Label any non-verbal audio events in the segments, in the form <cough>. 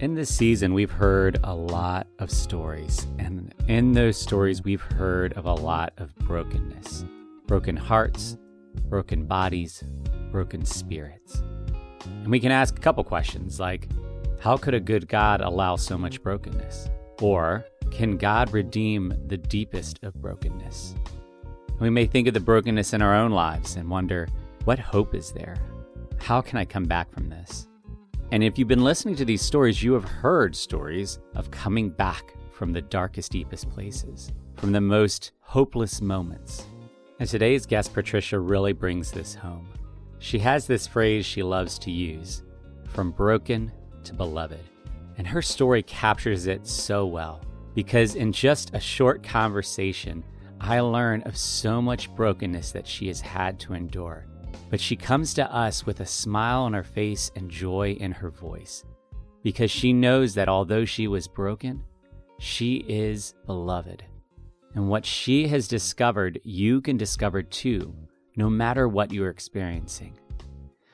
In this season, we've heard a lot of stories, and in those stories, we've heard of a lot of brokenness broken hearts, broken bodies, broken spirits. And we can ask a couple questions like How could a good God allow so much brokenness? Or Can God redeem the deepest of brokenness? And we may think of the brokenness in our own lives and wonder, What hope is there? How can I come back from this? And if you've been listening to these stories, you have heard stories of coming back from the darkest, deepest places, from the most hopeless moments. And today's guest, Patricia, really brings this home. She has this phrase she loves to use from broken to beloved. And her story captures it so well because in just a short conversation, I learn of so much brokenness that she has had to endure but she comes to us with a smile on her face and joy in her voice because she knows that although she was broken, she is beloved. And what she has discovered, you can discover too, no matter what you're experiencing.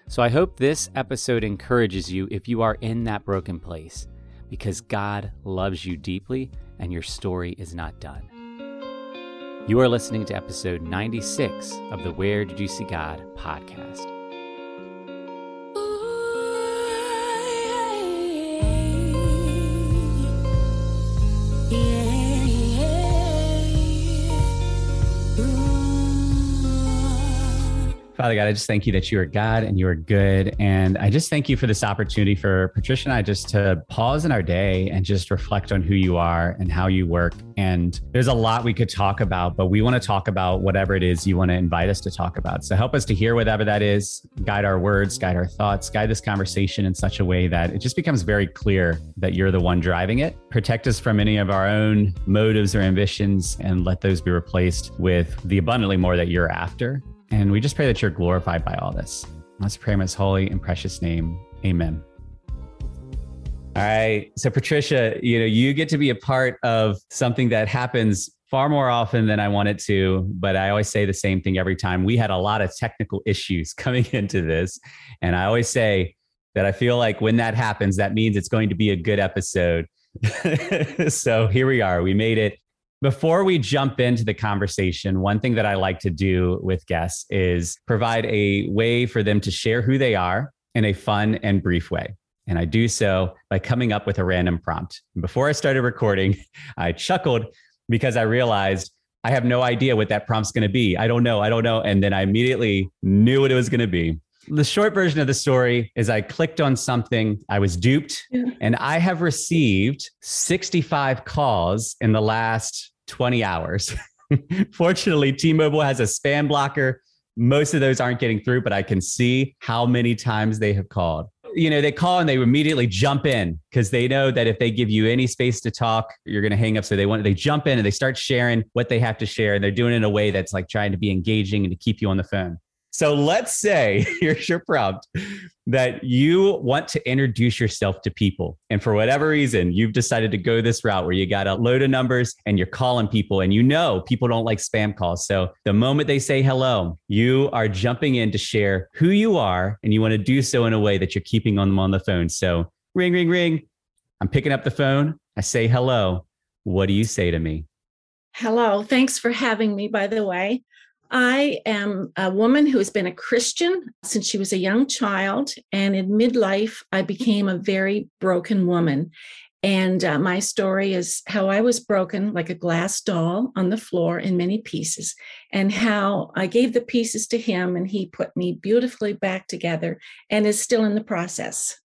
So I hope this episode encourages you if you are in that broken place, because God loves you deeply and your story is not done. You are listening to episode 96 of the Where Did You See God podcast. Father God, I just thank you that you are God and you are good. And I just thank you for this opportunity for Patricia and I just to pause in our day and just reflect on who you are and how you work. And there's a lot we could talk about, but we want to talk about whatever it is you want to invite us to talk about. So help us to hear whatever that is, guide our words, guide our thoughts, guide this conversation in such a way that it just becomes very clear that you're the one driving it. Protect us from any of our own motives or ambitions and let those be replaced with the abundantly more that you're after. And we just pray that you're glorified by all this. Let's pray in his holy and precious name. Amen. All right. So, Patricia, you know, you get to be a part of something that happens far more often than I want it to, but I always say the same thing every time. We had a lot of technical issues <laughs> coming into this. And I always say that I feel like when that happens, that means it's going to be a good episode. <laughs> so here we are. We made it before we jump into the conversation, one thing that I like to do with guests is provide a way for them to share who they are in a fun and brief way. And I do so by coming up with a random prompt. Before I started recording, <laughs> I chuckled because I realized I have no idea what that prompt's going to be. I don't know. I don't know. And then I immediately knew what it was going to be. The short version of the story is I clicked on something, I was duped, and I have received 65 calls in the last 20 hours. <laughs> Fortunately, T Mobile has a spam blocker. Most of those aren't getting through, but I can see how many times they have called. You know, they call and they immediately jump in because they know that if they give you any space to talk, you're going to hang up. So they want they jump in and they start sharing what they have to share, and they're doing it in a way that's like trying to be engaging and to keep you on the phone. So let's say <laughs> here's your prompt that you want to introduce yourself to people. And for whatever reason, you've decided to go this route where you got a load of numbers and you're calling people and you know people don't like spam calls. So the moment they say hello, you are jumping in to share who you are and you want to do so in a way that you're keeping on them on the phone. So ring, ring, ring. I'm picking up the phone. I say hello. What do you say to me? Hello. Thanks for having me, by the way. I am a woman who has been a Christian since she was a young child. And in midlife, I became a very broken woman. And uh, my story is how I was broken like a glass doll on the floor in many pieces, and how I gave the pieces to him and he put me beautifully back together and is still in the process.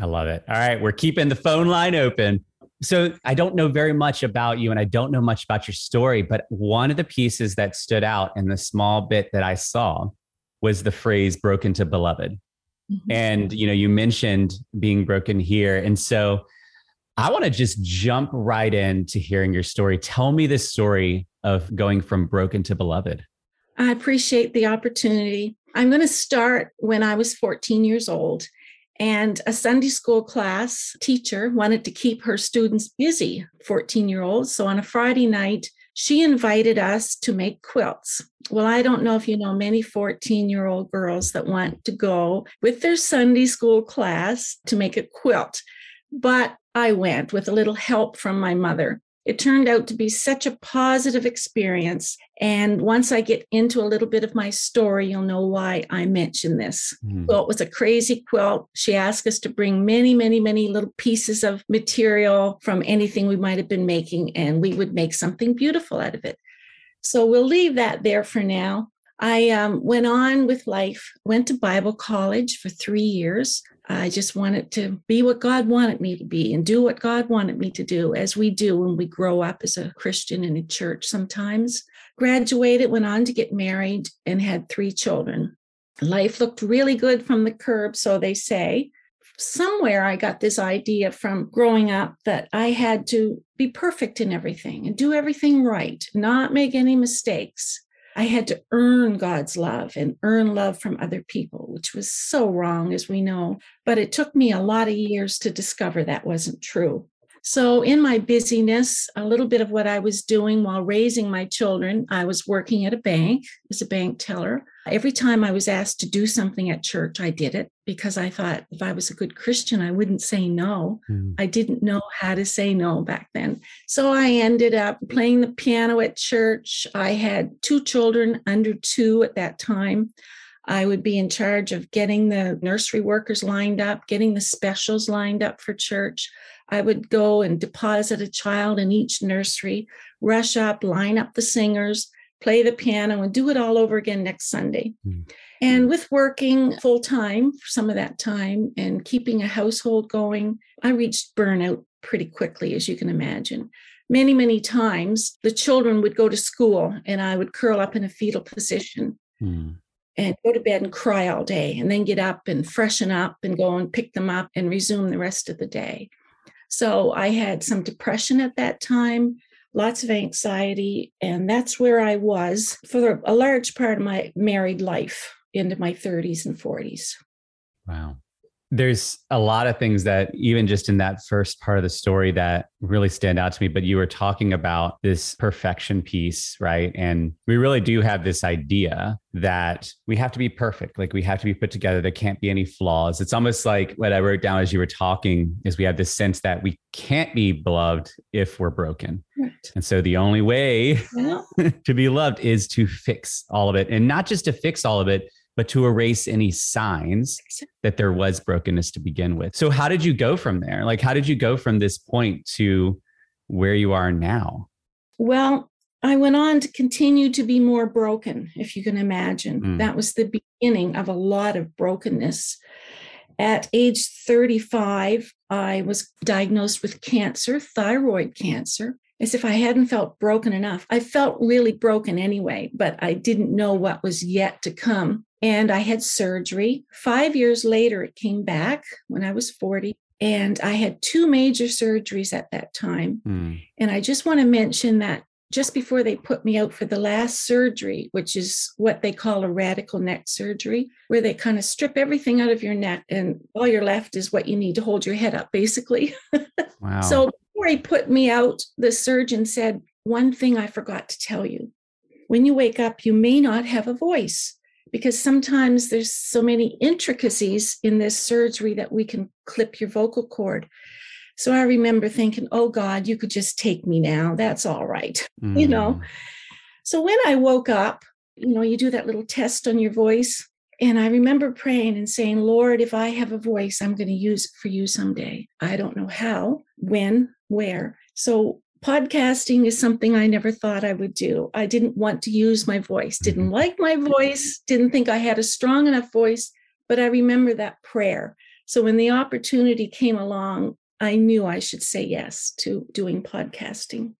I love it. All right, we're keeping the phone line open. So I don't know very much about you and I don't know much about your story, but one of the pieces that stood out in the small bit that I saw was the phrase broken to beloved. Mm-hmm. And you know, you mentioned being broken here. And so I want to just jump right into hearing your story. Tell me the story of going from broken to beloved. I appreciate the opportunity. I'm going to start when I was 14 years old and a Sunday school class teacher wanted to keep her students busy, 14 year olds. So on a Friday night, she invited us to make quilts. Well, I don't know if you know many 14 year old girls that want to go with their Sunday school class to make a quilt. but I went with a little help from my mother. It turned out to be such a positive experience. And once I get into a little bit of my story, you'll know why I mention this. Mm. Well, it was a crazy quilt. She asked us to bring many, many, many little pieces of material from anything we might have been making, and we would make something beautiful out of it. So we'll leave that there for now. I um, went on with life, went to Bible college for three years. I just wanted to be what God wanted me to be and do what God wanted me to do, as we do when we grow up as a Christian in a church sometimes. Graduated, went on to get married, and had three children. Life looked really good from the curb, so they say. Somewhere I got this idea from growing up that I had to be perfect in everything and do everything right, not make any mistakes. I had to earn God's love and earn love from other people, which was so wrong, as we know. But it took me a lot of years to discover that wasn't true. So, in my busyness, a little bit of what I was doing while raising my children, I was working at a bank as a bank teller. Every time I was asked to do something at church, I did it because I thought if I was a good Christian, I wouldn't say no. Mm. I didn't know how to say no back then. So I ended up playing the piano at church. I had two children under two at that time. I would be in charge of getting the nursery workers lined up, getting the specials lined up for church. I would go and deposit a child in each nursery, rush up, line up the singers, play the piano, and do it all over again next Sunday. Mm. And with working full time for some of that time and keeping a household going, I reached burnout pretty quickly, as you can imagine. Many, many times the children would go to school and I would curl up in a fetal position. Mm and go to bed and cry all day and then get up and freshen up and go and pick them up and resume the rest of the day. So I had some depression at that time, lots of anxiety, and that's where I was for a large part of my married life into my 30s and 40s. Wow there's a lot of things that even just in that first part of the story that really stand out to me but you were talking about this perfection piece right? And we really do have this idea that we have to be perfect. Like we have to be put together. There can't be any flaws. It's almost like what i wrote down as you were talking is we have this sense that we can't be beloved if we're broken. Right. and so the only way yeah. <laughs> to be loved is to fix all of it. And not just to fix all of it but to erase any signs that there was brokenness to begin with. So, how did you go from there? Like, how did you go from this point to where you are now? Well, I went on to continue to be more broken, if you can imagine. Mm. That was the beginning of a lot of brokenness. At age 35, I was diagnosed with cancer, thyroid cancer as if I hadn't felt broken enough. I felt really broken anyway, but I didn't know what was yet to come. And I had surgery. Five years later, it came back when I was 40. And I had two major surgeries at that time. Mm. And I just want to mention that just before they put me out for the last surgery, which is what they call a radical neck surgery, where they kind of strip everything out of your neck and all you're left is what you need to hold your head up, basically. <laughs> Wow. so before he put me out, the surgeon said, One thing I forgot to tell you. When you wake up, you may not have a voice because sometimes there's so many intricacies in this surgery that we can clip your vocal cord. So I remember thinking, oh God, you could just take me now. That's all right. Mm. <laughs> You know. Mm. So when I woke up, you know, you do that little test on your voice. And I remember praying and saying, Lord, if I have a voice, I'm going to use it for you someday. I don't know how, when, where. So podcasting is something I never thought I would do. I didn't want to use my voice, didn't mm-hmm. like my voice, didn't think I had a strong enough voice, but I remember that prayer. So when the opportunity came along, I knew I should say yes to doing podcasting.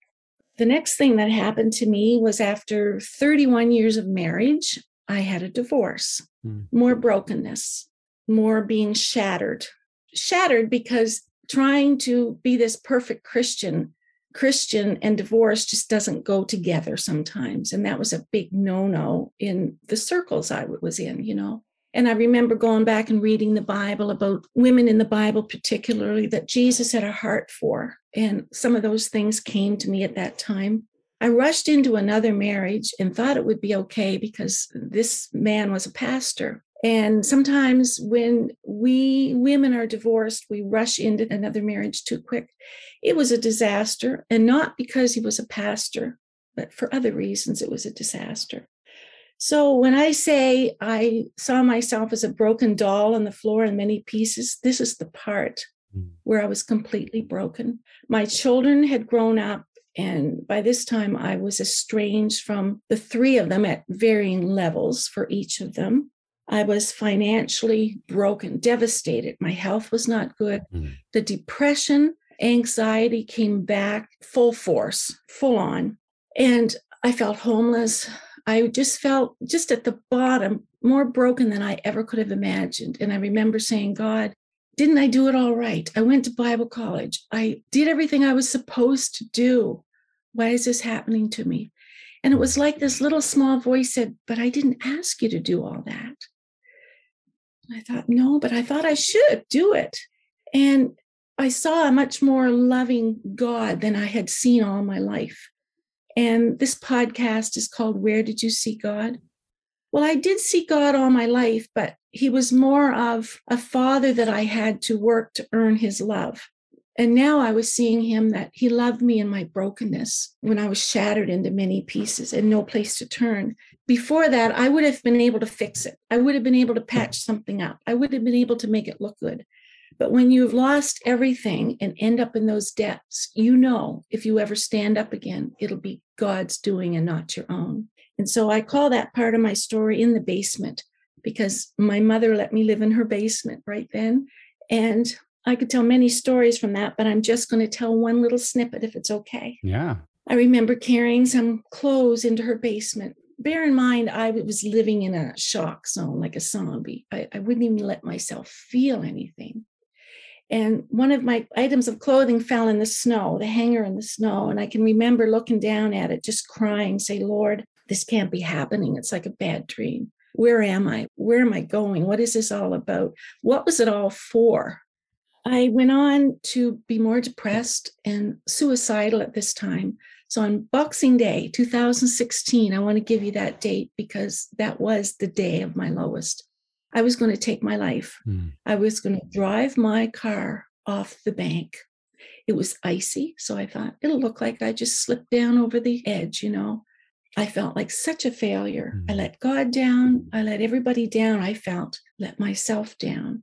The next thing that happened to me was after 31 years of marriage, I had a divorce, mm. more brokenness, more being shattered. Shattered because trying to be this perfect Christian, Christian and divorce just doesn't go together sometimes. And that was a big no no in the circles I was in, you know. And I remember going back and reading the Bible about women in the Bible, particularly that Jesus had a heart for. And some of those things came to me at that time. I rushed into another marriage and thought it would be okay because this man was a pastor. And sometimes when we women are divorced, we rush into another marriage too quick. It was a disaster, and not because he was a pastor, but for other reasons, it was a disaster. So when I say I saw myself as a broken doll on the floor in many pieces, this is the part mm. where I was completely broken. My children had grown up, and by this time I was estranged from the three of them at varying levels for each of them. I was financially broken, devastated. My health was not good. Mm. The depression, anxiety came back full force, full on. And I felt homeless. I just felt just at the bottom, more broken than I ever could have imagined. And I remember saying, God, didn't I do it all right? I went to Bible college. I did everything I was supposed to do. Why is this happening to me? And it was like this little small voice said, But I didn't ask you to do all that. I thought, No, but I thought I should do it. And I saw a much more loving God than I had seen all my life. And this podcast is called Where Did You See God? Well, I did see God all my life, but he was more of a father that I had to work to earn his love. And now I was seeing him that he loved me in my brokenness when I was shattered into many pieces and no place to turn. Before that, I would have been able to fix it. I would have been able to patch something up. I would have been able to make it look good. But when you've lost everything and end up in those depths, you know if you ever stand up again, it'll be God's doing and not your own. And so I call that part of my story in the basement because my mother let me live in her basement right then. And I could tell many stories from that, but I'm just going to tell one little snippet if it's okay. Yeah. I remember carrying some clothes into her basement. Bear in mind, I was living in a shock zone like a zombie. I, I wouldn't even let myself feel anything and one of my items of clothing fell in the snow, the hanger in the snow. And I can remember looking down at it, just crying, say, Lord, this can't be happening. It's like a bad dream. Where am I? Where am I going? What is this all about? What was it all for? I went on to be more depressed and suicidal at this time. So on Boxing Day 2016, I want to give you that date because that was the day of my lowest. I was going to take my life. Mm. I was going to drive my car off the bank. It was icy. So I thought it'll look like I just slipped down over the edge, you know. I felt like such a failure. Mm. I let God down. I let everybody down. I felt let myself down.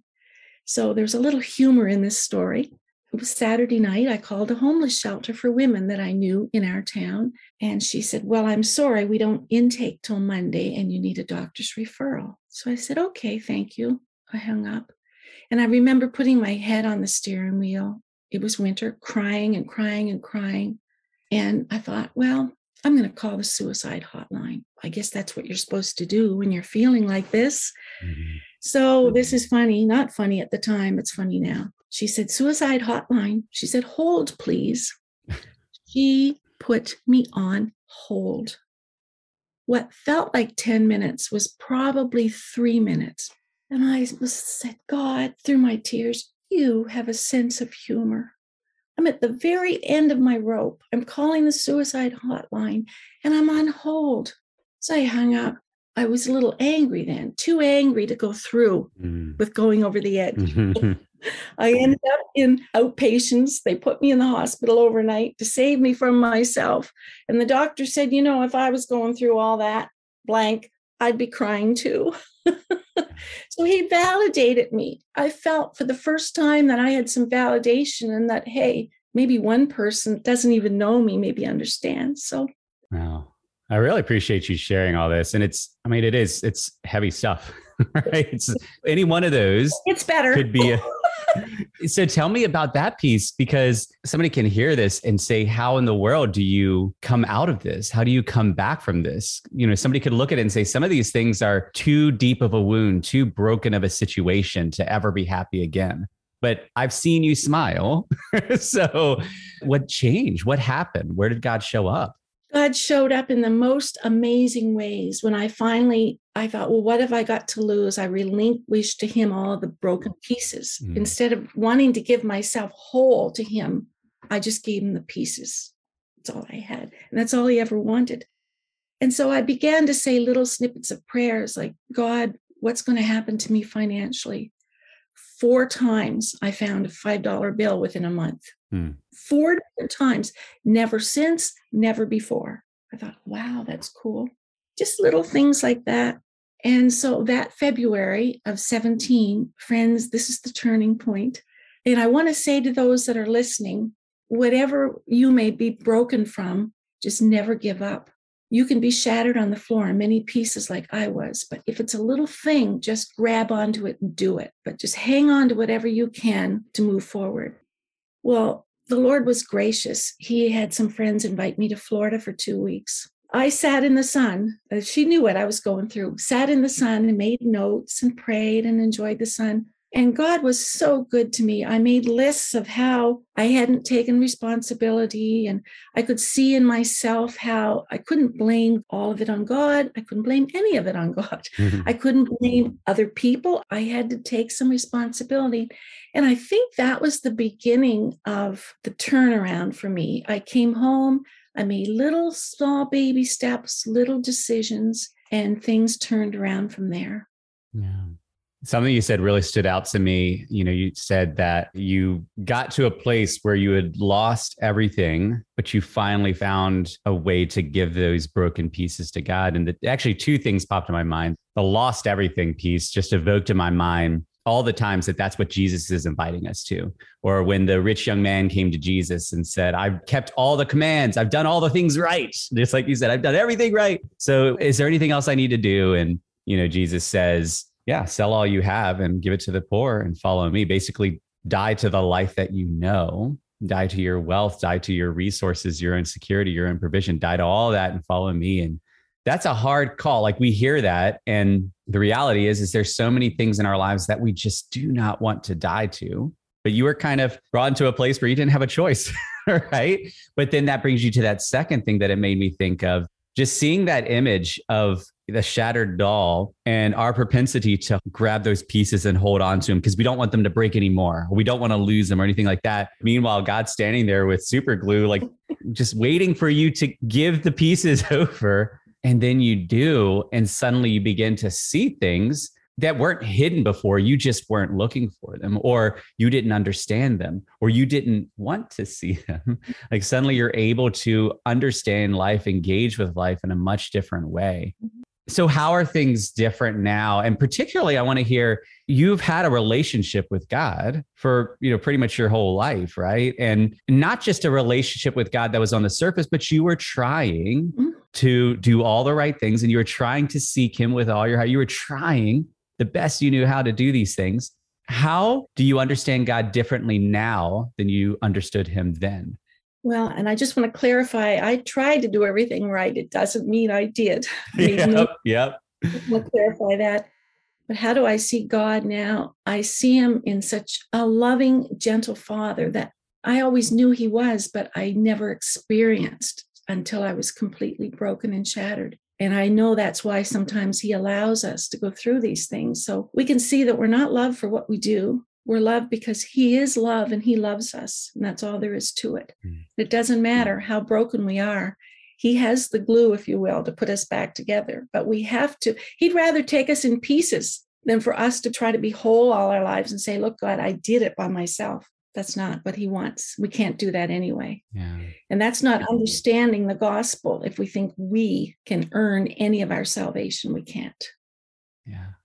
So there's a little humor in this story. It was Saturday night. I called a homeless shelter for women that I knew in our town. And she said, Well, I'm sorry, we don't intake till Monday and you need a doctor's referral. So I said, Okay, thank you. I hung up. And I remember putting my head on the steering wheel. It was winter, crying and crying and crying. And I thought, Well, I'm going to call the suicide hotline. I guess that's what you're supposed to do when you're feeling like this. Mm-hmm. So this is funny, not funny at the time, it's funny now. She said, Suicide hotline. She said, Hold, please. <laughs> she put me on hold. What felt like 10 minutes was probably three minutes. And I was said, God, through my tears, you have a sense of humor. I'm at the very end of my rope. I'm calling the suicide hotline and I'm on hold. So I hung up. I was a little angry then, too angry to go through mm. with going over the edge. <laughs> <laughs> I ended up in outpatients. They put me in the hospital overnight to save me from myself. And the doctor said, you know, if I was going through all that blank, I'd be crying too. <laughs> so he validated me. I felt for the first time that I had some validation and that, hey, maybe one person doesn't even know me, maybe understands. So, wow. I really appreciate you sharing all this. And it's, I mean, it is, it's heavy stuff, <laughs> right? It's any one of those. It's better. Could be a, so tell me about that piece because somebody can hear this and say, How in the world do you come out of this? How do you come back from this? You know, somebody could look at it and say, Some of these things are too deep of a wound, too broken of a situation to ever be happy again. But I've seen you smile. <laughs> so, what changed? What happened? Where did God show up? God showed up in the most amazing ways when I finally I thought, well, what have I got to lose? I relinquished to him all the broken pieces. Mm. Instead of wanting to give myself whole to him, I just gave him the pieces. That's all I had. And that's all he ever wanted. And so I began to say little snippets of prayers like, God, what's going to happen to me financially. Four times I found a $5 bill within a month. Hmm. Four different times. Never since, never before. I thought, wow, that's cool. Just little things like that. And so that February of 17, friends, this is the turning point. And I want to say to those that are listening, whatever you may be broken from, just never give up. You can be shattered on the floor in many pieces like I was, but if it's a little thing, just grab onto it and do it. But just hang on to whatever you can to move forward. Well, the Lord was gracious. He had some friends invite me to Florida for two weeks. I sat in the sun. Uh, she knew what I was going through. Sat in the sun and made notes and prayed and enjoyed the sun. And God was so good to me. I made lists of how I hadn't taken responsibility, and I could see in myself how I couldn't blame all of it on God. I couldn't blame any of it on God. Mm-hmm. I couldn't blame other people. I had to take some responsibility. And I think that was the beginning of the turnaround for me. I came home, I made little small baby steps, little decisions, and things turned around from there. Yeah. Something you said really stood out to me. You know, you said that you got to a place where you had lost everything, but you finally found a way to give those broken pieces to God. And the, actually, two things popped in my mind. The lost everything piece just evoked in my mind all the times that that's what Jesus is inviting us to. Or when the rich young man came to Jesus and said, I've kept all the commands, I've done all the things right. <laughs> Just like you said, I've done everything right. So is there anything else I need to do? And, you know, Jesus says, yeah, sell all you have and give it to the poor and follow me. Basically, die to the life that you know, die to your wealth, die to your resources, your own security, your own provision, die to all that and follow me. And that's a hard call. Like we hear that. And the reality is, is there's so many things in our lives that we just do not want to die to. But you were kind of brought into a place where you didn't have a choice, <laughs> right? But then that brings you to that second thing that it made me think of just seeing that image of the shattered doll and our propensity to grab those pieces and hold on to them because we don't want them to break anymore. We don't want to lose them or anything like that. Meanwhile, God's standing there with super glue, like <laughs> just waiting for you to give the pieces <laughs> over and then you do, and suddenly you begin to see things that weren't hidden before. You just weren't looking for them, or you didn't understand them, or you didn't want to see <laughs> them. like suddenly you're able to understand life, engage with life in a much different way. Mm-hmm. So, how are things different now? And particularly, I want to hear you've had a relationship with God for you know pretty much your whole life, right? And not just a relationship with God that was on the surface, but you were trying mm-hmm. to do all the right things, and you were trying to seek Him with all your heart. You were trying the best you knew how to do these things. How do you understand God differently now than you understood Him then? Well, and I just want to clarify I tried to do everything right. It doesn't mean I did. <laughs> yep. yep. To clarify that. But how do I see God now? I see him in such a loving, gentle father that I always knew he was, but I never experienced until I was completely broken and shattered. And I know that's why sometimes he allows us to go through these things. So we can see that we're not loved for what we do. We're loved because He is love and He loves us. And that's all there is to it. Mm. It doesn't matter how broken we are. He has the glue, if you will, to put us back together. But we have to, He'd rather take us in pieces than for us to try to be whole all our lives and say, Look, God, I did it by myself. That's not what He wants. We can't do that anyway. Yeah. And that's not understanding the gospel. If we think we can earn any of our salvation, we can't. Yeah.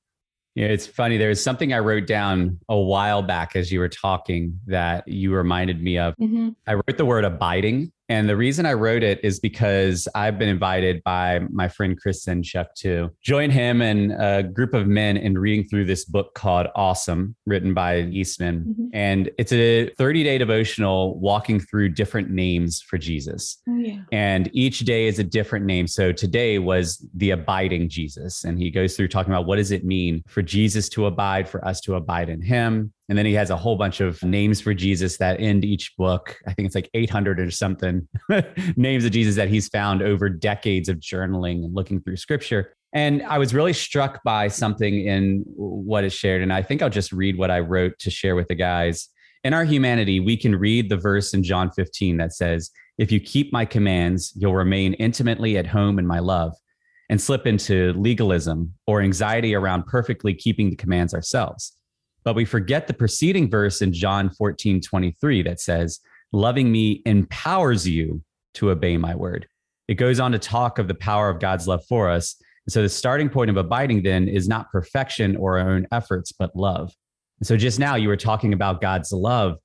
Yeah, it's funny. There's something I wrote down a while back as you were talking that you reminded me of. Mm-hmm. I wrote the word abiding and the reason I wrote it is because I've been invited by my friend Chris Chef to join him and a group of men in reading through this book called Awesome, written by Eastman. Mm-hmm. And it's a 30 day devotional walking through different names for Jesus. Oh, yeah. And each day is a different name. So today was the abiding Jesus. And he goes through talking about what does it mean for Jesus to abide, for us to abide in him. And then he has a whole bunch of names for Jesus that end each book. I think it's like 800 or something <laughs> names of Jesus that he's found over decades of journaling and looking through scripture. And I was really struck by something in what is shared. And I think I'll just read what I wrote to share with the guys. In our humanity, we can read the verse in John 15 that says, If you keep my commands, you'll remain intimately at home in my love. and slip into legalism or anxiety around perfectly keeping the commands ourselves. But we forget the preceding verse in John 14, 23 that says, Loving me empowers you to obey my word. It goes on to talk of the power of God's love for us. And so the starting point of abiding then is not perfection or our own efforts, but love. And so just now you were talking about God's love.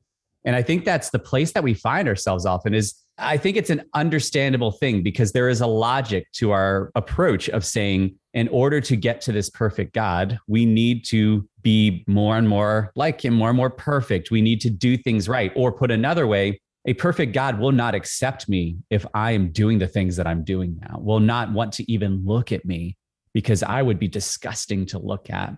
And I think that's the place that we find ourselves often is I think it's an understandable thing because there is a logic to our approach of saying, in order to get to this perfect God, we need to be more and more like Him, more and more perfect. We need to do things right. Or put another way, a perfect God will not accept me if I am doing the things that I'm doing now, will not want to even look at me because I would be disgusting to look at.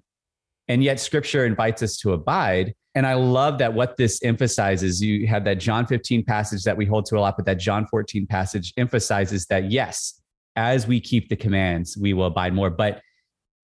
And yet, scripture invites us to abide. And I love that what this emphasizes, you have that John 15 passage that we hold to a lot, but that John 14 passage emphasizes that yes, as we keep the commands, we will abide more. But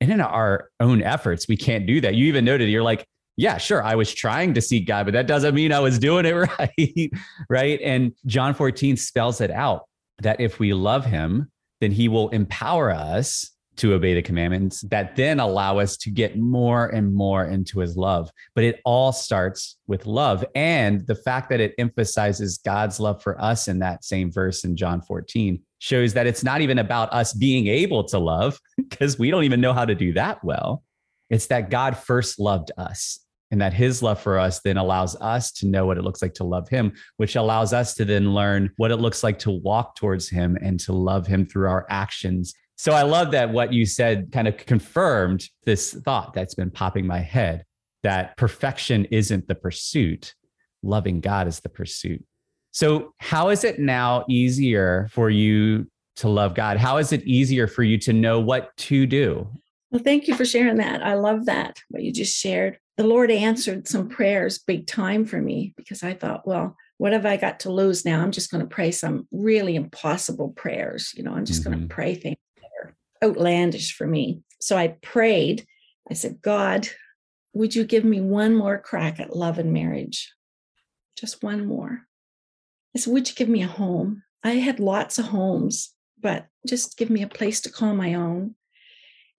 in our own efforts, we can't do that. You even noted, you're like, yeah, sure, I was trying to seek God, but that doesn't mean I was doing it <laughs> right. right. And John 14 spells it out that if we love him, then he will empower us to obey the commandments that then allow us to get more and more into his love. But it all starts with love. And the fact that it emphasizes God's love for us in that same verse in John 14 shows that it's not even about us being able to love, <laughs> because we don't even know how to do that well. It's that God first loved us and that his love for us then allows us to know what it looks like to love him, which allows us to then learn what it looks like to walk towards him and to love him through our actions. So I love that what you said kind of confirmed this thought that's been popping my head that perfection isn't the pursuit, loving God is the pursuit. So, how is it now easier for you to love God? How is it easier for you to know what to do? Well, thank you for sharing that. I love that, what you just shared the Lord answered some prayers big time for me because I thought, well, what have I got to lose now? I'm just going to pray some really impossible prayers. You know, I'm just mm-hmm. going to pray things outlandish for me. So I prayed. I said, God, would you give me one more crack at love and marriage? Just one more. I said, would you give me a home? I had lots of homes, but just give me a place to call my own.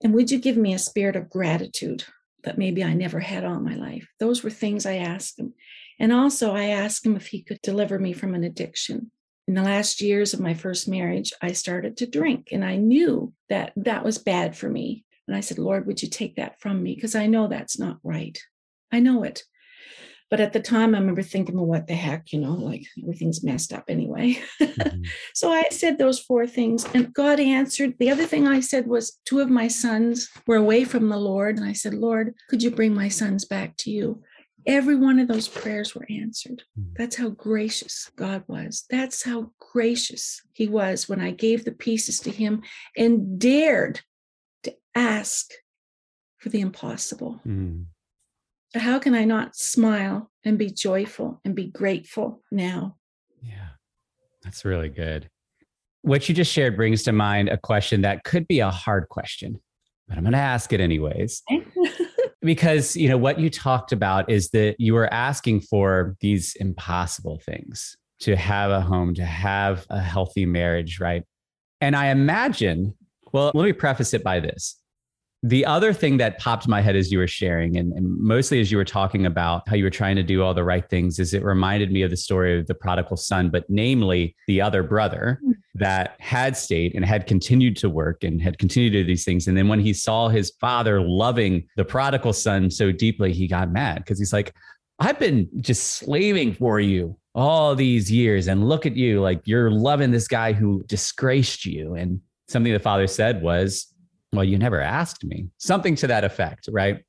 And would you give me a spirit of gratitude that maybe I never had all my life. Those were things I asked him. And also, I asked him if he could deliver me from an addiction. In the last years of my first marriage, I started to drink, and I knew that that was bad for me. And I said, Lord, would you take that from me? Because I know that's not right. I know it. But at the time, I remember thinking, well, what the heck, you know, like everything's messed up anyway. Mm-hmm. <laughs> so I said those four things, and God answered. The other thing I said was two of my sons were away from the Lord. And I said, Lord, could you bring my sons back to you? Every one of those prayers were answered. Mm. That's how gracious God was. That's how gracious He was when I gave the pieces to Him and dared to ask for the impossible. Mm. So, how can I not smile and be joyful and be grateful now? Yeah, that's really good. What you just shared brings to mind a question that could be a hard question, but I'm going to ask it anyways. <laughs> because, you know, what you talked about is that you were asking for these impossible things to have a home, to have a healthy marriage, right? And I imagine, well, let me preface it by this the other thing that popped in my head as you were sharing, and, and, mostly as you were talking about how you were trying to do all the right things, is it reminded me of the story of the prodigal son, but namely the other brother mm. That had stayed and had continued to work and had continued to do these things. And then when he saw his father loving the prodigal son so deeply, he got mad because he's like, I've been just slaving for you all these years. And look at you, like you're loving this guy who disgraced you. And something the father said was, well, you never asked me, something to that effect, right?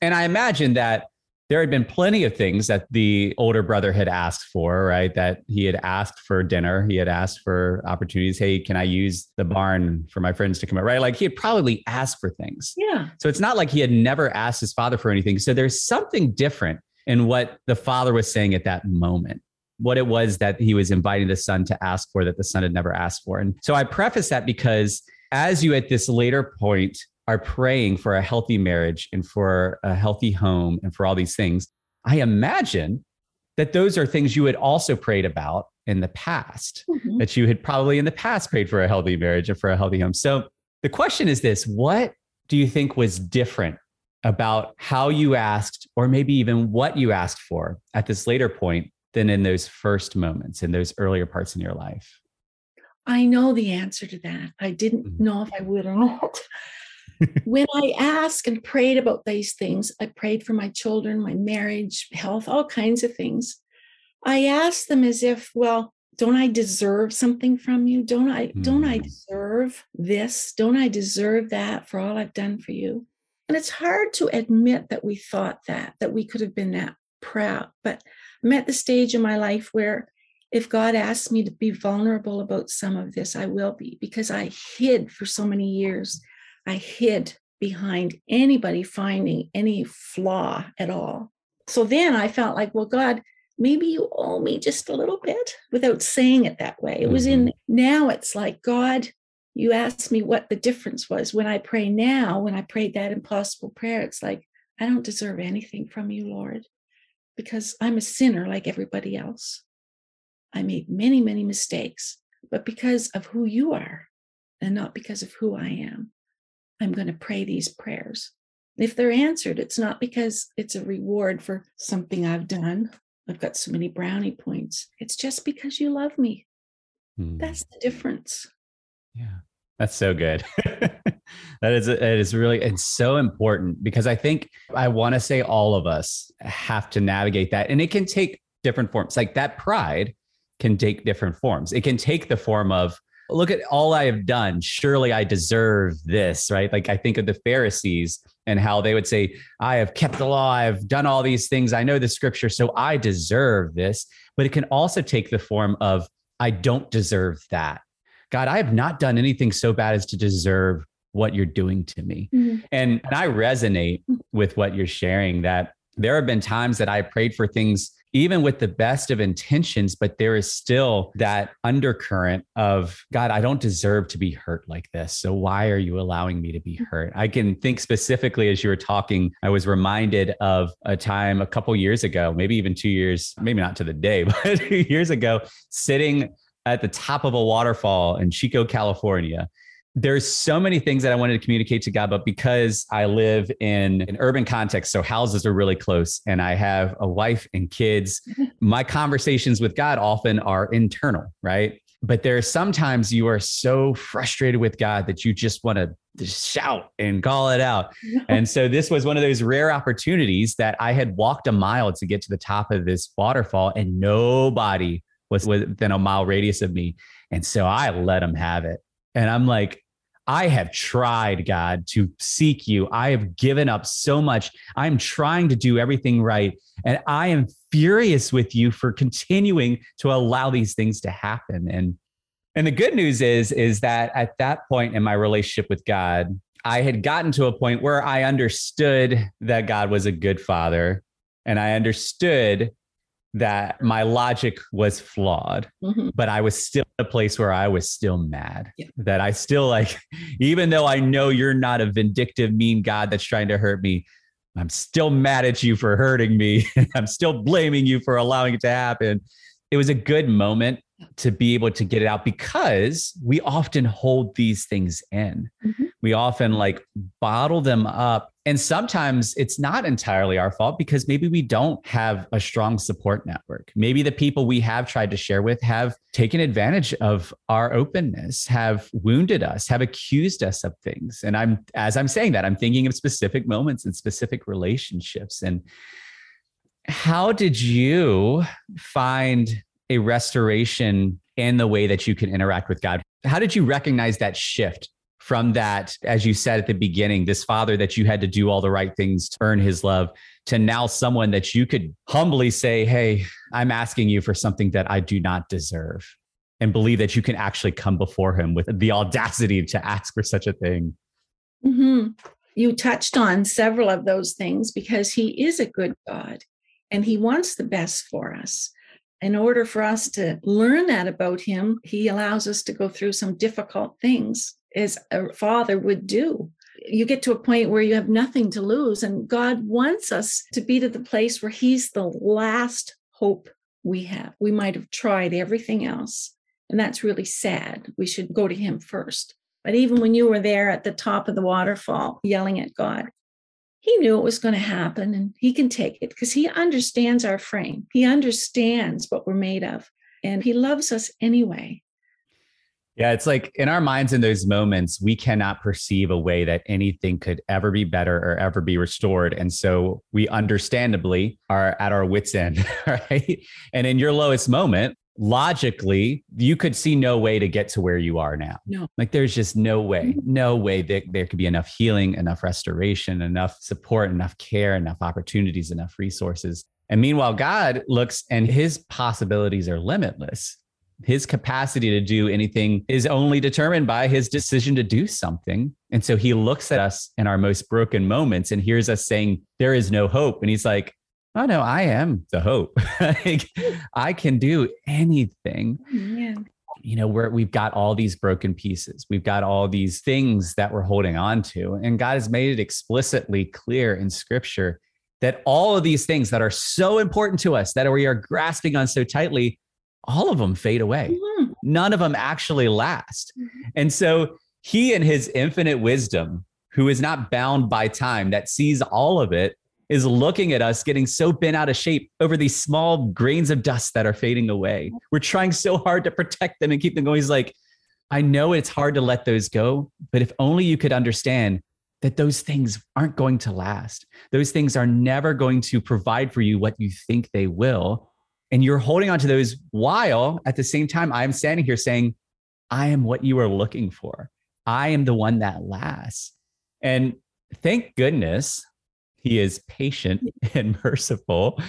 And I imagine that there had been plenty of things that the older brother had asked for, right? That he had asked for dinner. He had asked for opportunities. Hey, can I use the barn for my friends to come out? Right. Like he had probably asked for things. Yeah. So it's not like he had never asked his father for anything. So there's something different in what the father was saying at that moment, what it was that he was inviting the son to ask for that the son had never asked for. And so I preface that because as you at this later point are praying for a healthy marriage and for a healthy home and for all these things, I imagine that those are things you had also prayed about in the past, mm-hmm. that you had probably in the past prayed for a healthy marriage and for a healthy home. So The question is this What do you think was different about how you asked, or maybe even what you asked for at this later point than in those first moments, in those earlier parts in your life? I know the answer to that. I didn't mm-hmm. know if I would or <laughs> not. When I asked and prayed about these things, I prayed for my children, my marriage, health, all kinds of things. I asked them as if, well, don't I deserve something from you? Don't I mm. don't I hmm. deserve this? Don't I deserve that for all I've done for you? And it's hard to admit that we thought that, that we could have been that proud. But I'm at the stage in my life where if God asks me to be vulnerable about some of this, I will be because I hid for so many years. I hid behind anybody finding any flaw at all. So then I felt like, well, God, maybe you owe me just a little bit without saying it that way. It mm-hmm. was in mm-hmm. now it's like, God, you asked me what the difference was. When I pray now, when I prayed that impossible prayer, it's like, I don't deserve anything from you, Lord, because I'm a sinner like everybody else. I made many, many mistakes, but because of who you are and not because of who I am, I'm going to pray these prayers. If they're answered, it's not because it's a reward for something I've done. I've got so many brownie points. It's just because you love me. Hmm. That's the difference. Yeah. That's so good. <laughs> that is it is really it's so important because I think I want to say all of us have to navigate that and it can take different forms. Like that pride can take different forms. It can take the form of look at all I have done. Surely I deserve this, right? Like I think of the Pharisees and how they would say, I have kept the law, I've done all these things, I know the scripture, so I deserve this. But it can also take the form of, I don't deserve that. God, I have not done anything so bad as to deserve what you're doing to me. Mm-hmm. And, and I resonate with what you're sharing that there have been times that I prayed for things even with the best of intentions, but there is still that undercurrent of God, I don't deserve to be hurt like this. So why are you allowing me to be mm-hmm. hurt? I can think specifically as you were talking, I was reminded of a time a couple years ago, maybe even two years, maybe not to the day, <laughs> but two years ago, sitting at the top of a waterfall in Chico, California there's so many things that I wanted to communicate to God, but because I live in an urban context, so houses are really close and I have a wife and kids, <laughs> my conversations with God often are internal, right? But there are sometimes you are so frustrated with God that you just want to shout and call it out. <laughs> and so this was one of those rare opportunities that I had walked a mile to get to the top of this waterfall and nobody was within a mile radius of me. And so I let them have it. And I'm like, I have tried, God, to seek you. I have given up so much. I'm trying to do everything right. And I am furious with you for continuing to allow these things to happen. And and the good news is, is that at that point in my relationship with God, I had gotten to a point where I understood that God was a good father. And I understood that my logic was flawed, mm-hmm. but I was still in a place where I was still mad. Yeah. That I still like, <laughs> even though I know you're not a vindictive, mean God that's trying to hurt me, I'm still mad at you for hurting me. <laughs> I'm still blaming you for allowing it to happen. It was a good moment to be able to get it out because we often hold these things in. Mm-hmm. We often like bottle them up. And sometimes it's not entirely our fault because maybe we don't have a strong support network. Maybe the people we have tried to share with have taken advantage of our openness, have wounded us, have accused us of things. And I'm, as I'm saying that, I'm thinking of specific moments and specific relationships. And how did you find a restoration in the way that you can interact with God. How did you recognize that shift from that, as you said at the beginning, this father that you had to do all the right things to earn his love, to now someone that you could humbly say, Hey, I'm asking you for something that I do not deserve, and believe that you can actually come before him with the audacity to ask for such a thing? Mm-hmm. You touched on several of those things because he is a good God and he wants the best for us in order for us to learn that about him, he allows us to go through some difficult things as a father would do. You get to a point where you have nothing to lose, and God wants us to be to the place where he's the last hope we have. We might have tried everything else, and that's really sad. We should go to him first. But even when you were there at the top of the waterfall yelling at God, he knew it was going to happen and he can take it because he understands our frame. He understands what we're made of and he loves us anyway. Yeah, it's like in our minds in those moments, we cannot perceive a way that anything could ever be better or ever be restored. And so we understandably are at our wits' end, <laughs> right? And in your lowest moment, logically, you could see no way to get to where you are now. No. Like there's just no way, mm-hmm. no way that there could be enough healing, enough restoration, enough support, enough care, enough opportunities, enough resources. And meanwhile, God looks and his possibilities are limitless his capacity to do anything is only determined by his decision to do something. And so he looks at us in our most broken moments and hears us saying, There is no hope. And he's like, Oh, no, I am the hope. <laughs> like, I can do anything. Yeah. You know, we're, we've got all these broken pieces. We've got all these things that we're holding on to. And God has made it explicitly clear in scripture that all of these things that are so important to us, that we are grasping on so tightly, all of them fade away. Mm-hmm. None of them actually last. Mm-hmm. And so he, in his infinite wisdom, who is not bound by time, that sees all of it, is looking at us getting so bent out of shape over these small grains of dust that are fading away. We're trying so hard to protect them and keep them going. He's like, I know it's hard to let those go, but if only you could understand that those things aren't going to last. Those things are never going to provide for you what you think they will and you're holding on to those while at the same time i'm standing here saying i am what you are looking for. I am the one that lasts. And thank goodness he is patient <laughs> and merciful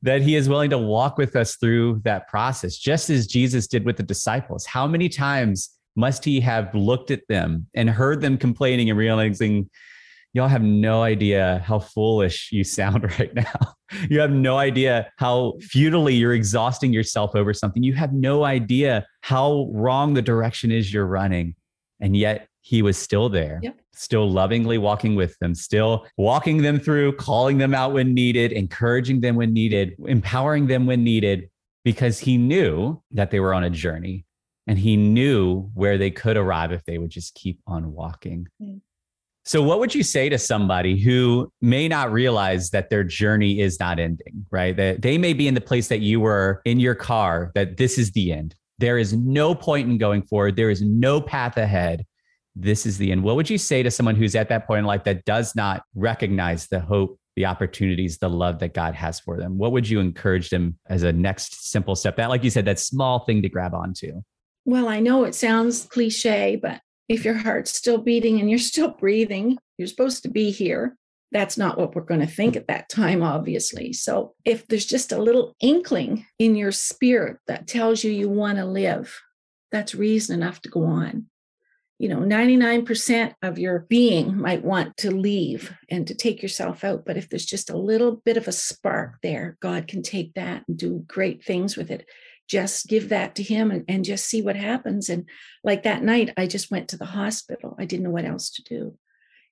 that he is willing to walk with us through that process just as jesus did with the disciples. How many times must he have looked at them and heard them complaining and realizing y'all have no idea how foolish you sound <laughs> right now. You have no idea how futilely you're exhausting yourself over something. You have no idea how wrong the direction is you're running. And yet he was still there, yep. still lovingly walking with them, still walking them through, calling them out when needed, encouraging them when needed, empowering them when needed, because he knew that they were on a journey and he knew where they could arrive if they would just keep on walking. Mm. So, what would you say to somebody who may not realize that their journey is not ending, right? That they may be in the place that you were in your car, that this is the end. There is no point in going forward, there is no path ahead. This is the end. What would you say to someone who's at that point in life that does not recognize the hope, the opportunities, the love that God has for them? What would you encourage them as a next simple step? That, like you said, that small thing to grab onto. Well, I know it sounds cliche, but if your heart's still beating and you're still breathing, you're supposed to be here. That's not what we're going to think at that time, obviously. So, if there's just a little inkling in your spirit that tells you you want to live, that's reason enough to go on. You know, 99% of your being might want to leave and to take yourself out. But if there's just a little bit of a spark there, God can take that and do great things with it just give that to him and, and just see what happens. And like that night, I just went to the hospital. I didn't know what else to do.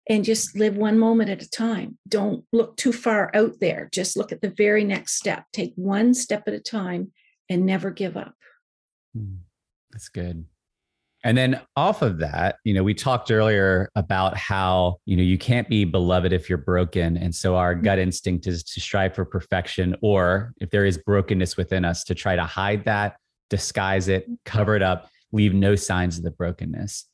And just live one moment at a time. Don't look too far out there. Just look at the very next step. Take one step at a time and never give up. Hmm. That's good. And then off of that, you know, we talked earlier about how, you know, you can't be beloved if you're broken. And so our mm-hmm. gut instinct is to strive for perfection, or if there is brokenness within us, to try to hide that, disguise it, cover it up, leave no signs of the brokenness.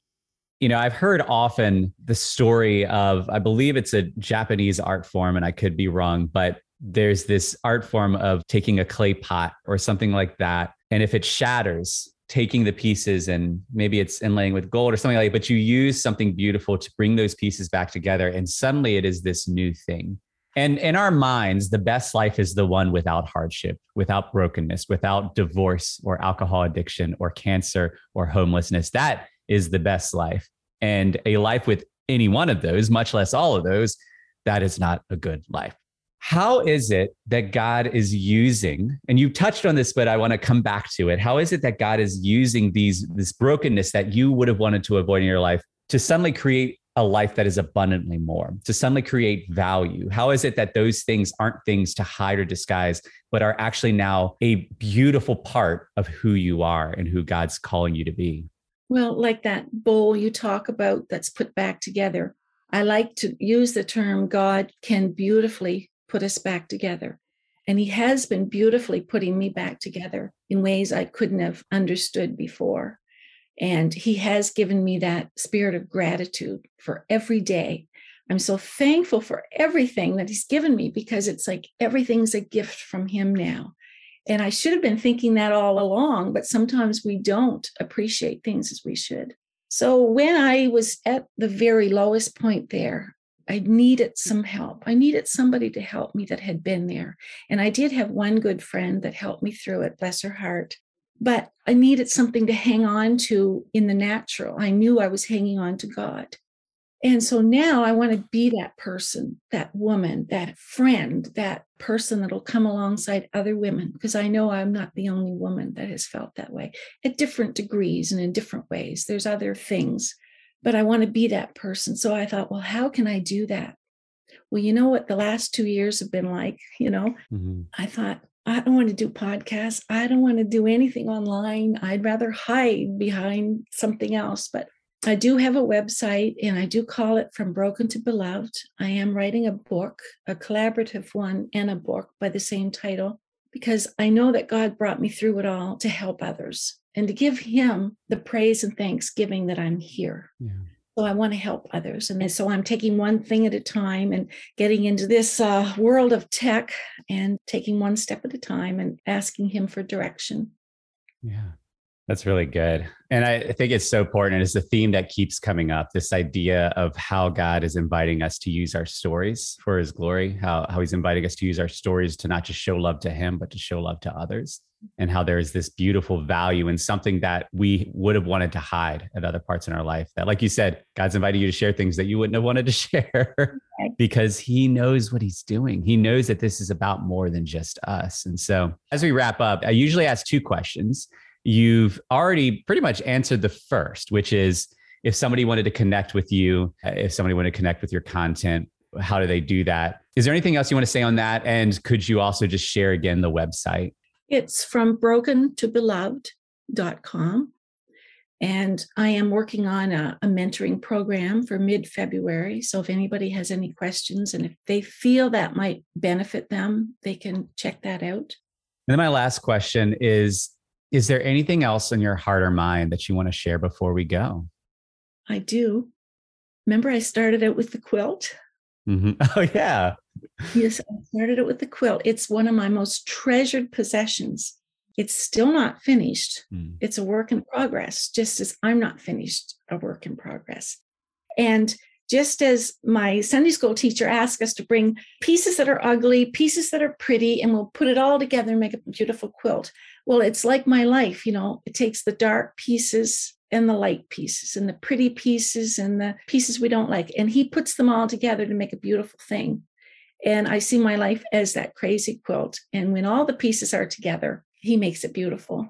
You know, I've heard often the story of, I believe it's a Japanese art form, and I could be wrong, but there's this art form of taking a clay pot or something like that. And if it shatters, taking the pieces and maybe it's inlaying with gold or something like that, but you use something beautiful to bring those pieces back together. And suddenly it is this new thing. And in our minds, the best life is the one without hardship, without brokenness, without divorce or alcohol addiction or cancer or homelessness. That is the best life. And a life with any one of those, much less all of those, that is not a good life how is it that God is using, and you touched on this, but I want to come back to it. How is it that God is using these this brokenness that you would have wanted to avoid in your life to suddenly create a life that is abundantly more, to suddenly create value? How is it that those things aren't things to hide or disguise, but are actually now a beautiful part of who you are and who God's calling you to be? Well, like that bowl you talk about that's put back together. I like to use the term God can beautifully put us back together. And He has been beautifully putting me back together in ways I couldn't have understood before. And He has given me that spirit of gratitude for every day. I'm so thankful for everything that He's given me because it's like everything's a gift from Him now. And I should have been thinking that all along, but sometimes we don't appreciate things as we should. So when I was at the very lowest point there, I needed some help. I needed somebody to help me that had been there. And I did have one good friend that helped me through it, bless her heart. But I needed something to hang on to in the natural. I knew I was hanging on to God. And so now I want to be that person, that woman, that friend, that person that'll come alongside other women, because I know I'm not the only woman that has felt that way at different degrees and in different ways. There's other things, but I want to be that person. So I thought, well, how can I do that? Well, you know what the last two years have been like, you know? Mm-hmm. I thought, I don't want to do podcasts. I don't want to do anything online. I'd rather hide behind something else. But I do have a website and I do call it From Broken to Beloved. I am writing a book, a collaborative one, and a book by the same title, because I know that God brought me through it all to help others and to give Him the praise and thanksgiving that I'm here. Yeah. So I want to help others. And so I'm taking one thing at a time and getting into this uh, world of tech and taking one step at a time and asking Him for direction. Yeah. That's really good. And I think it's so important. It's a theme that keeps coming up this idea of how God is inviting us to use our stories for his glory, how, how he's inviting us to use our stories to not just show love to him, but to show love to others. And how there is this beautiful value in something that we would have wanted to hide at other parts in our life. That, like you said, God's inviting you to share things that you wouldn't have wanted to <laughs> share because he knows what he's doing. He knows that this is about more than just us. And so, as we wrap up, I usually ask two questions you've already pretty much answered the first, which is if somebody wanted to connect with you, uh, if somebody wanted to connect with your content, how do they do that? Is there anything else you want to say on that? And could you also just share again the website? It's from broken to beloved.com. And I am working on a, a mentoring program for mid February. So if anybody has any questions and if they feel that might benefit them, they can check that out. And then my last question is is there anything else in your heart or mind that you want to share before we go? I do. Remember, I started out with the quilt? Mm-hmm. <laughs> Oh, yeah. yes, I started it with the quilt. It's one of my most treasured possessions. It's still not finished. Mm. It's a work in progress, just as I'm not finished a work in progress. And just as my Sunday school teacher asked us to bring pieces that are ugly, pieces that are pretty, and we'll put it all together and make a beautiful quilt. Well, it's like my life, you know, it takes the dark pieces and the light pieces and the pretty pieces and the pieces we don't like. And he puts them all together to make a beautiful thing. And I see my life as that crazy quilt. And when all the pieces are together, he makes it beautiful.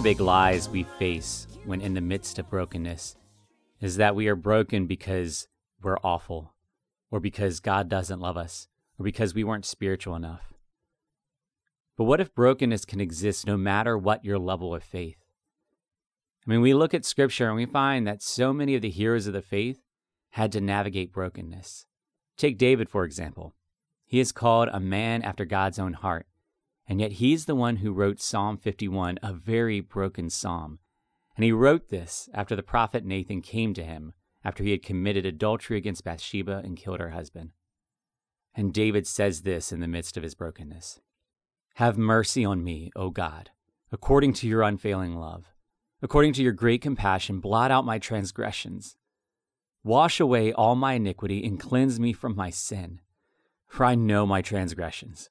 The big lies we face when in the midst of brokenness is that we are broken because we're awful, or because God doesn't love us, or because we weren't spiritual enough. But what if brokenness can exist no matter what your level of faith? I mean, we look at scripture and we find that so many of the heroes of the faith had to navigate brokenness. Take David, for example. He is called a man after God's own heart. And yet he's the one who wrote Psalm 51, a very broken psalm. And he wrote this after the prophet Nathan came to him after he had committed adultery against Bathsheba and killed her husband. And David says this in the midst of his brokenness Have mercy on me, O God, according to your unfailing love. According to your great compassion, blot out my transgressions. Wash away all my iniquity and cleanse me from my sin. For I know my transgressions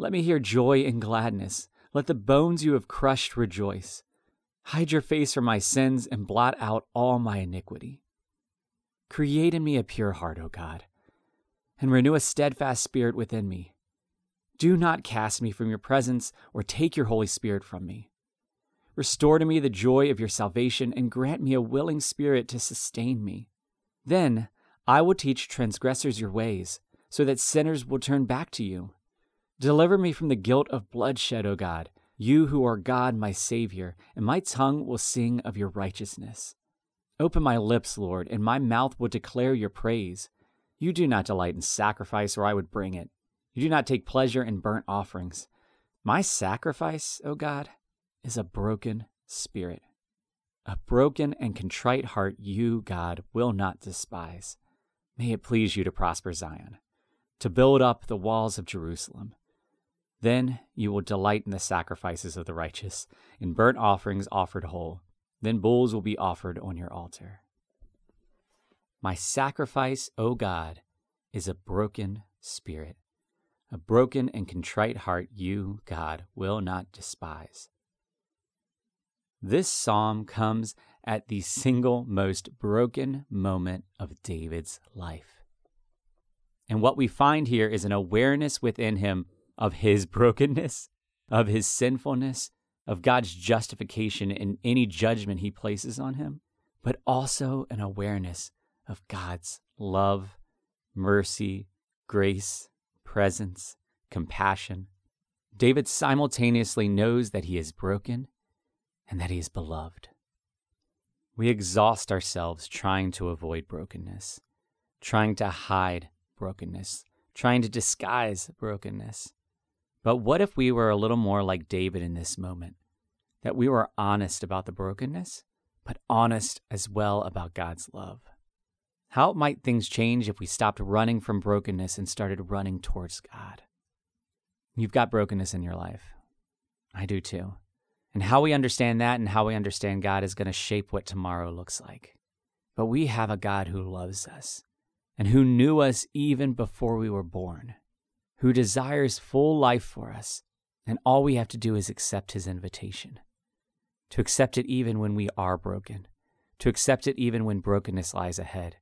Let me hear joy and gladness. Let the bones you have crushed rejoice. Hide your face from my sins and blot out all my iniquity. Create in me a pure heart, O God, and renew a steadfast spirit within me. Do not cast me from your presence or take your Holy Spirit from me. Restore to me the joy of your salvation and grant me a willing spirit to sustain me. Then I will teach transgressors your ways, so that sinners will turn back to you. Deliver me from the guilt of bloodshed, O God, you who are God, my Savior, and my tongue will sing of your righteousness. Open my lips, Lord, and my mouth will declare your praise. You do not delight in sacrifice, or I would bring it. You do not take pleasure in burnt offerings. My sacrifice, O God, is a broken spirit. A broken and contrite heart you, God, will not despise. May it please you to prosper Zion, to build up the walls of Jerusalem. Then you will delight in the sacrifices of the righteous, in burnt offerings offered whole. Then bulls will be offered on your altar. My sacrifice, O God, is a broken spirit. A broken and contrite heart you, God, will not despise. This psalm comes at the single most broken moment of David's life. And what we find here is an awareness within him of his brokenness, of his sinfulness, of God's justification in any judgment he places on him, but also an awareness of God's love, mercy, grace, presence, compassion. David simultaneously knows that he is broken and that He is beloved. We exhaust ourselves trying to avoid brokenness, trying to hide brokenness, trying to disguise brokenness. But what if we were a little more like David in this moment? That we were honest about the brokenness, but honest as well about God's love. How might things change if we stopped running from brokenness and started running towards God? You've got brokenness in your life. I do too. And how we understand that and how we understand God is going to shape what tomorrow looks like. But we have a God who loves us and who knew us even before we were born, who desires full life for us. And all we have to do is accept his invitation, to accept it even when we are broken, to accept it even when brokenness lies ahead.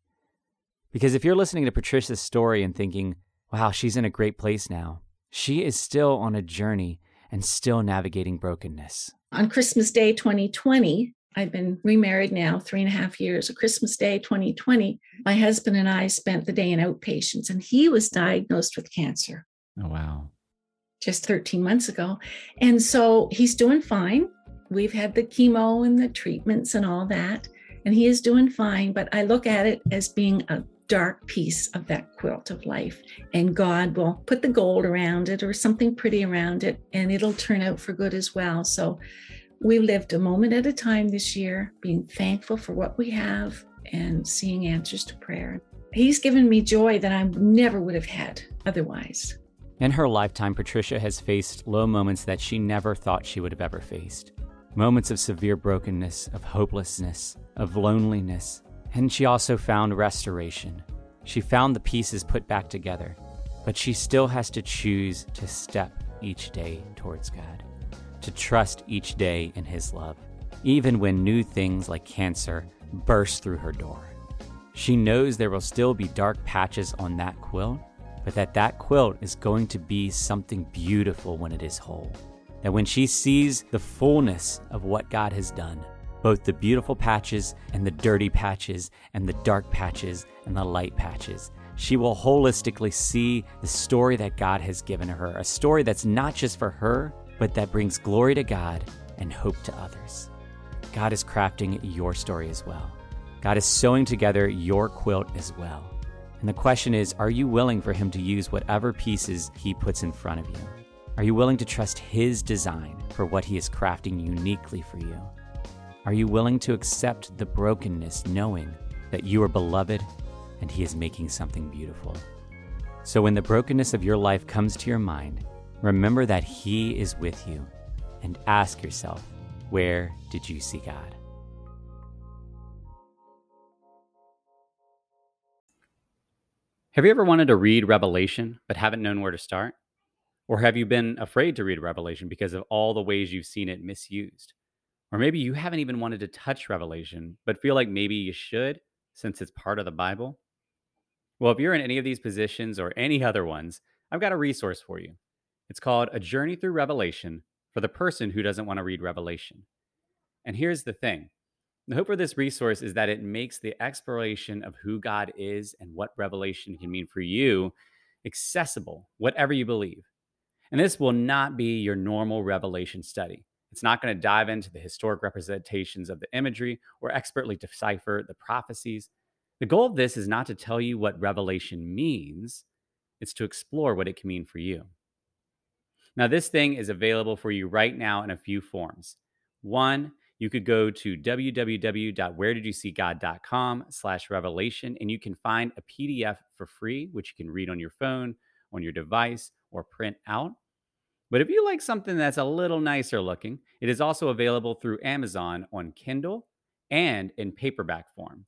Because if you're listening to Patricia's story and thinking, wow, she's in a great place now, she is still on a journey and still navigating brokenness. On Christmas Day 2020, I've been remarried now three and a half years. Christmas Day 2020, my husband and I spent the day in outpatients, and he was diagnosed with cancer. Oh, wow. Just 13 months ago. And so he's doing fine. We've had the chemo and the treatments and all that, and he is doing fine. But I look at it as being a dark piece of that quilt of life. And God will put the gold around it or something pretty around it, and it'll turn out for good as well. So we lived a moment at a time this year, being thankful for what we have and seeing answers to prayer. He's given me joy that I never would have had otherwise. In her lifetime, Patricia has faced low moments that she never thought she would have ever faced. Moments of severe brokenness, of hopelessness, of loneliness, and she also found restoration. She found the pieces put back together, but she still has to choose to step each day towards God, to trust each day in His love, even when new things like cancer burst through her door. She knows there will still be dark patches on that quilt, but that that quilt is going to be something beautiful when it is whole. That when she sees the fullness of what God has done, both the beautiful patches and the dirty patches and the dark patches and the light patches. She will holistically see the story that God has given her, a story that's not just for her, but that brings glory to God and hope to others. God is crafting your story as well. God is sewing together your quilt as well. And the question is are you willing for Him to use whatever pieces He puts in front of you? Are you willing to trust His design for what He is crafting uniquely for you? Are you willing to accept the brokenness, knowing that you are beloved and He is making something beautiful? So, when the brokenness of your life comes to your mind, remember that He is with you and ask yourself, where did you see God? Have you ever wanted to read Revelation but haven't known where to start? Or have you been afraid to read Revelation because of all the ways you've seen it misused? Or maybe you haven't even wanted to touch Revelation, but feel like maybe you should since it's part of the Bible? Well, if you're in any of these positions or any other ones, I've got a resource for you. It's called A Journey Through Revelation for the person who doesn't want to read Revelation. And here's the thing the hope for this resource is that it makes the exploration of who God is and what revelation can mean for you accessible, whatever you believe. And this will not be your normal revelation study. It's not going to dive into the historic representations of the imagery or expertly decipher the prophecies. The goal of this is not to tell you what revelation means, it's to explore what it can mean for you. Now, this thing is available for you right now in a few forms. One, you could go to www.wheredidyouseegod.com slash revelation and you can find a PDF for free, which you can read on your phone, on your device, or print out. But if you like something that's a little nicer looking, it is also available through Amazon on Kindle and in paperback form.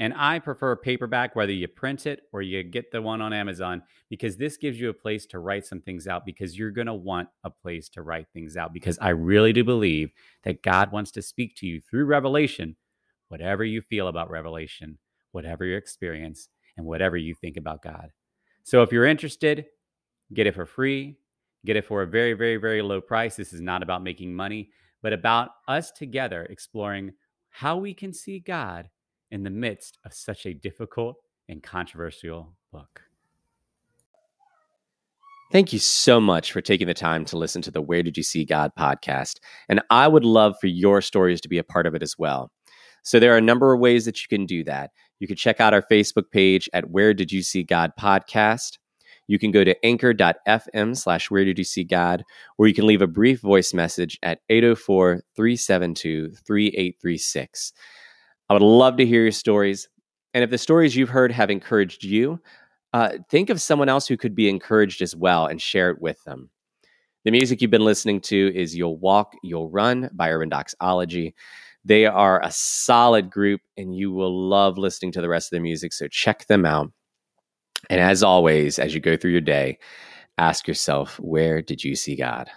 And I prefer paperback, whether you print it or you get the one on Amazon, because this gives you a place to write some things out because you're going to want a place to write things out. Because I really do believe that God wants to speak to you through revelation, whatever you feel about revelation, whatever your experience, and whatever you think about God. So if you're interested, get it for free, get it for a very, very, very low price. This is not about making money, but about us together exploring how we can see God in the midst of such a difficult and controversial book. Thank you so much for taking the time to listen to the Where Did You See God podcast. And I would love for your stories to be a part of it as well. So there are a number of ways that you can do that. You can check out our Facebook page at Where Did You See God podcast. You can go to anchor.fm slash where did you see God, or you can leave a brief voice message at 804 372 3836. I would love to hear your stories. And if the stories you've heard have encouraged you, uh, think of someone else who could be encouraged as well and share it with them. The music you've been listening to is You'll Walk, You'll Run by Urban Doxology. They are a solid group, and you will love listening to the rest of their music. So check them out. And as always, as you go through your day, ask yourself, where did you see God?